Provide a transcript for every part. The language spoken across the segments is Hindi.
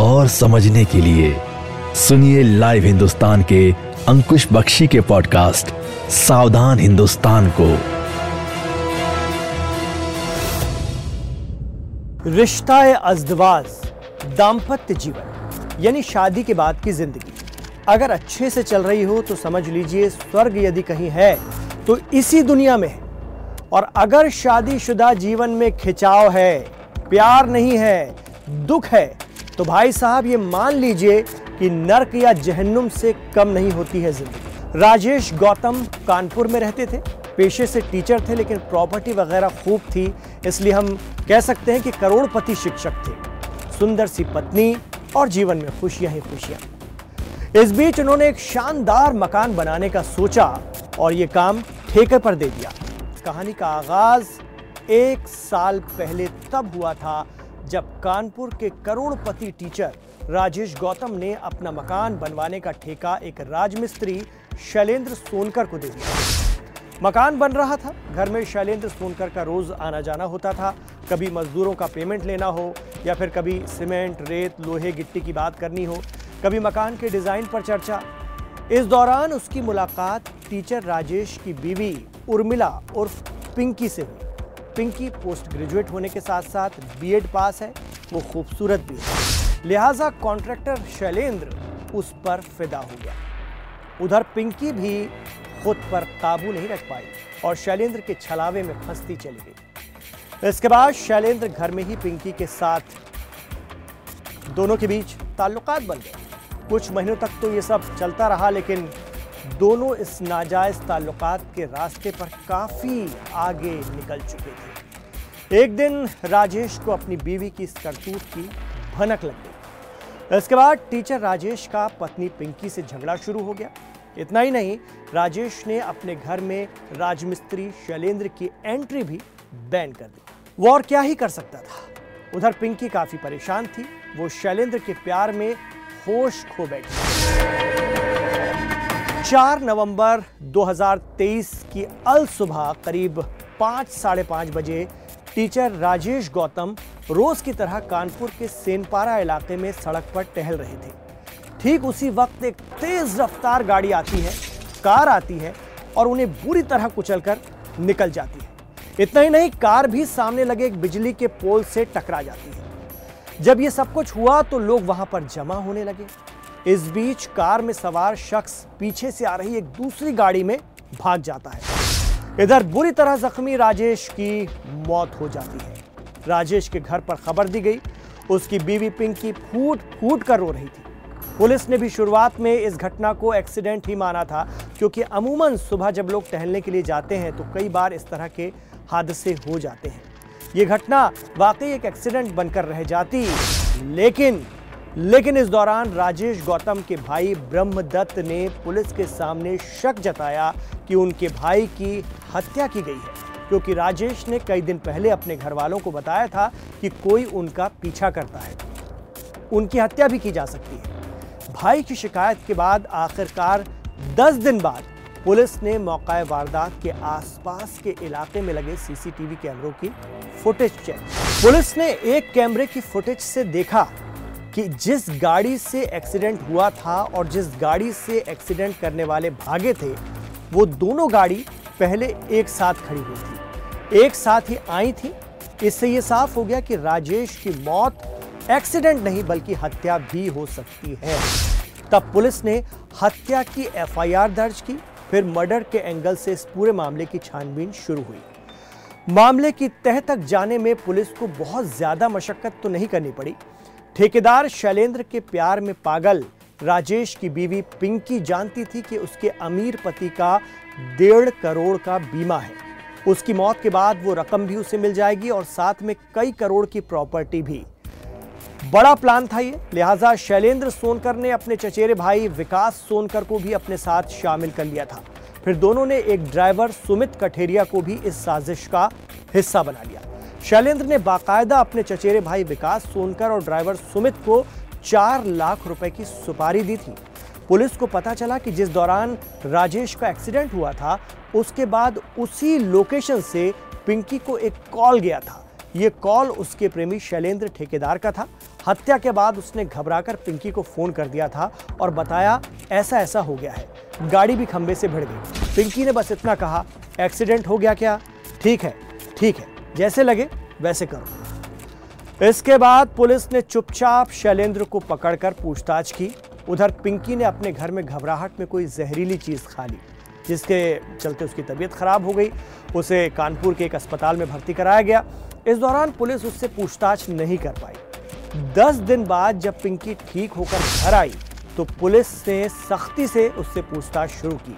और समझने के लिए सुनिए लाइव हिंदुस्तान के अंकुश बख्शी के पॉडकास्ट सावधान हिंदुस्तान को। रिश्ता अजदवाज, दाम्पत्य जीवन, यानी शादी के बाद की ज़िंदगी। अगर अच्छे से चल रही हो तो समझ लीजिए स्वर्ग यदि कहीं है तो इसी दुनिया में है। और अगर शादीशुदा जीवन में खिंचाव है, प्यार नहीं है, दुख है तो भाई साहब, ये मान लीजिए कि नर्क या जहन्नुम से कम नहीं होती है ज़िंदगी। राजेश गौतम कानपुर में रहते थे। पेशे से टीचर थे, लेकिन प्रॉपर्टी वगैरह खूब थी। इसलिए हम कह सकते हैं कि करोड़पति शिक्षक थे। सुंदर सी पत्नी और जीवन में खुशियाँ ही खुशियाँ। इस बीच उन्होंने एक शानदार मकान बनाने का सोचा और ये काम ठेके पर दे दिया। कहानी का आगाज़ एक साल पहले तब हुआ था जब कानपुर के करोड़पति टीचर राजेश गौतम ने अपना मकान बनवाने का ठेका एक राजमिस्त्री शैलेंद्र सोनकर को दे दिया। मकान बन रहा था। घर में शैलेंद्र सोनकर का रोज आना जाना होता था। कभी मजदूरों का पेमेंट लेना हो या फिर कभी सीमेंट, रेत, लोहे, गिट्टी की बात करनी हो, कभी मकान के डिज़ाइन पर चर्चा। इस दौरान उसकी मुलाकात टीचर राजेश की बीवी उर्मिला उर्फ़ पिंकी से हुई। पिंकी पोस्ट ग्रेजुएट होने के साथ साथ बीएड पास है, वो खूबसूरत भी है। लिहाजा कॉन्ट्रैक्टर शैलेंद्र उस पर फिदा हो गया। उधर पिंकी भी खुद पर काबू नहीं रख पाई और शैलेंद्र के छलावे में फंसती चली गई। इसके बाद शैलेंद्र घर में ही पिंकी के साथ दोनों के बीच ताल्लुकात बन गए। कुछ महीनों तक तो ये सब चलता रहा, लेकिन दोनों इस नाजायज ताल्लुकात के रास्ते पर काफ़ी आगे निकल चुके थे। एक दिन राजेश को अपनी बीवी की इस करतूत की भनक लग गई। इसके बाद टीचर राजेश का पत्नी पिंकी से झगड़ा शुरू हो गया। इतना ही नहीं, राजेश ने अपने घर में राजमिस्त्री शैलेंद्र की एंट्री भी बैन कर दी। वो और क्या ही कर सकता था? उधर पिंकी काफ़ी परेशान थी। वो शैलेंद्र के प्यार में होश खो बैठी। 4 नवंबर 2023 की अल सुबह करीब पाँच, साढ़े पाँच बजे टीचर राजेश गौतम रोज की तरह कानपुर के सेनपारा इलाके में सड़क पर टहल रहे थे। ठीक उसी वक्त एक तेज रफ्तार गाड़ी आती है, कार आती है और उन्हें बुरी तरह कुचलकर निकल जाती है। इतना ही नहीं, कार भी सामने लगे एक बिजली के पोल से टकरा जाती है। जब ये सब कुछ हुआ तो लोग वहाँ पर जमा होने लगे। इस बीच कार में सवार शख्स पीछे से आ रही एक दूसरी गाड़ी में भाग जाता है। इधर बुरी तरह जख्मी राजेश की मौत हो जाती है। राजेश के घर पर खबर दी गई, उसकी बीवी पिंकी फूट फूट कर रो रही थी। पुलिस ने भी शुरुआत में इस घटना को एक्सीडेंट ही माना था, क्योंकि अमूमन सुबह जब लोग टहलने के लिए जाते हैं तो कई बार इस तरह के हादसे हो जाते हैं। ये घटना वाकई एक एक्सीडेंट बनकर रह जाती, लेकिन लेकिन इस दौरान राजेश गौतम के भाई ब्रह्मदत्त ने पुलिस के सामने शक जताया कि उनके भाई की हत्या की गई है, क्योंकि राजेश ने कई दिन पहले अपने घर वालों को बताया था कि कोई उनका पीछा करता है। उनकी हत्या भी की जा सकती है। भाई की शिकायत के बाद आखिरकार 10 दिन बाद पुलिस ने मौका वारदात के आसपास के इलाके में लगे सीसीटीवी कैमरों की फुटेज चेक। पुलिस ने एक कैमरे की फुटेज से देखा कि जिस गाड़ी से एक्सीडेंट हुआ था और जिस गाड़ी से एक्सीडेंट करने वाले भागे थे, वो दोनों गाड़ी पहले एक साथ खड़ी हुई थी। एक साथ ही आई थी। इससे ये साफ़ हो गया कि राजेश की मौत एक्सीडेंट नहीं, बल्कि हत्या भी हो सकती है। तब पुलिस ने हत्या की एफआईआर दर्ज की, फिर मर्डर के एंगल से इस पूरे मामले की छानबीन शुरू हुई। मामले की तह तक जाने में पुलिस को बहुत ज़्यादा मशक्कत तो नहीं करनी पड़ी ठेकेदार शैलेंद्र के प्यार में पागल। राजेश की बीवी पिंकी जानती थी कि उसके अमीर पति का डेढ़ करोड़ का बीमा है। उसकी मौत के बाद वो रकम भी उसे मिल जाएगी और साथ में कई करोड़ की प्रॉपर्टी भी। बड़ा प्लान था ये। लिहाजा शैलेंद्र सोनकर ने अपने चचेरे भाई विकास सोनकर को भी अपने साथ शामिल कर लिया था। फिर दोनों ने एक ड्राइवर सुमित कठेरिया को भी इस साजिश का हिस्सा बना लिया। शैलेंद्र ने बाकायदा अपने चचेरे भाई विकास सोनकर और ड्राइवर सुमित को चार लाख रुपए की सुपारी दी थी। पुलिस को पता चला कि जिस दौरान राजेश का एक्सीडेंट हुआ था, उसके बाद उसी लोकेशन से पिंकी को एक कॉल गया था। ये कॉल उसके प्रेमी शैलेंद्र ठेकेदार का था। हत्या के बाद उसने घबराकर पिंकी को फ़ोन कर दिया था और बताया, ऐसा ऐसा हो गया है। गाड़ी भी खंबे से भिड़ गई। पिंकी ने बस इतना कहा, एक्सीडेंट हो गया क्या? ठीक है ठीक है। जैसे लगे वैसे करो। इसके बाद पुलिस ने चुपचाप शैलेंद्र को पकड़कर पूछताछ की। उधर पिंकी ने अपने घर में घबराहट में कोई जहरीली चीज़ खा ली, जिसके चलते उसकी तबीयत खराब हो गई। उसे कानपुर के एक अस्पताल में भर्ती कराया गया। इस दौरान पुलिस उससे पूछताछ नहीं कर पाई। दस दिन बाद जब पिंकी ठीक होकर घर आई तो पुलिस ने सख्ती से उससे पूछताछ शुरू की।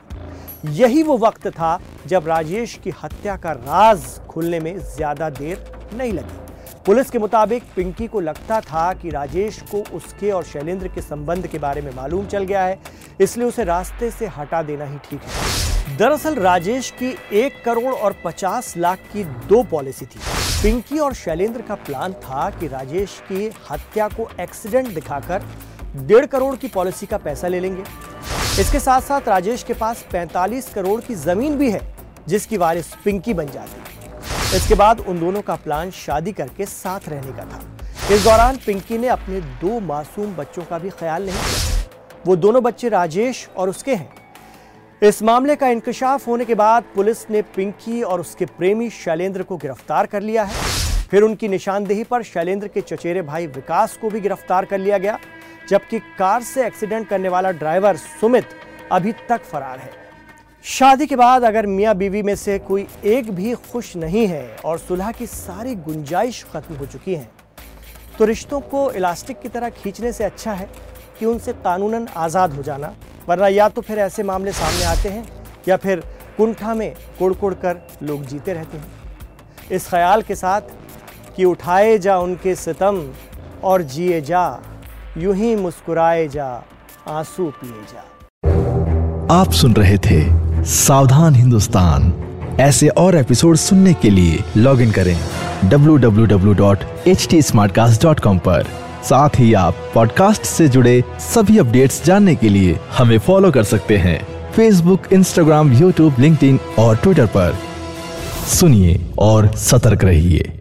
यही वो वक्त था जब राजेश की हत्या का राज खुलने में ज़्यादा देर नहीं लगी। पुलिस के मुताबिक पिंकी को लगता था कि राजेश को उसके और शैलेंद्र के संबंध के बारे में मालूम चल गया है, इसलिए उसे रास्ते से हटा देना ही ठीक है। दरअसल राजेश की एक करोड़ और पचास लाख की दो पॉलिसी थी। पिंकी और शैलेंद्र का प्लान था कि राजेश की हत्या को एक्सीडेंट दिखाकर डेढ़ करोड़ की पॉलिसी का पैसा ले लेंगे। इसके साथ साथ राजेश के पास 45 करोड़ की ज़मीन भी है, जिसकी वारिस पिंकी बन जाती। है इसके बाद उन दोनों का प्लान शादी करके साथ रहने का था। इस दौरान पिंकी ने अपने दो मासूम बच्चों का भी ख्याल नहीं किया। वो दोनों बच्चे राजेश और उसके हैं। इस मामले का इंकशाफ होने के बाद पुलिस ने पिंकी और उसके प्रेमी शैलेंद्र को गिरफ़्तार कर लिया है। फिर उनकी निशानदेही पर शैलेंद्र के चचेरे भाई विकास को भी गिरफ़्तार कर लिया गया। जबकि कार से एक्सीडेंट करने वाला ड्राइवर सुमित अभी तक फरार है। शादी के बाद अगर मियाँ बीवी में से कोई एक भी खुश नहीं है और सुलह की सारी गुंजाइश खत्म हो चुकी है तो रिश्तों को इलास्टिक की तरह खींचने से अच्छा है कि उनसे कानूनन आज़ाद हो जाना। वरना या तो फिर ऐसे मामले सामने आते हैं या फिर कुंठा में कुड़ कुड़ कर लोग जीते रहते हैं। इस ख्याल के साथ कि उठाए जा उनके सितम और जिए जा यूँ ही मुस्कुराए जा, आँसू पिए जा। आप सुन रहे थे सावधान हिंदुस्तान। ऐसे और एपिसोड सुनने के लिए लॉग इन करें www.htsmartcast.com पर। साथ ही आप पॉडकास्ट से जुड़े सभी अपडेट्स जानने के लिए हमें फॉलो कर सकते हैं। फेसबुक इंस्टाग्राम यूट्यूब लिंक्डइन और ट्विटर पर। सुनिए और सतर्क रहिए।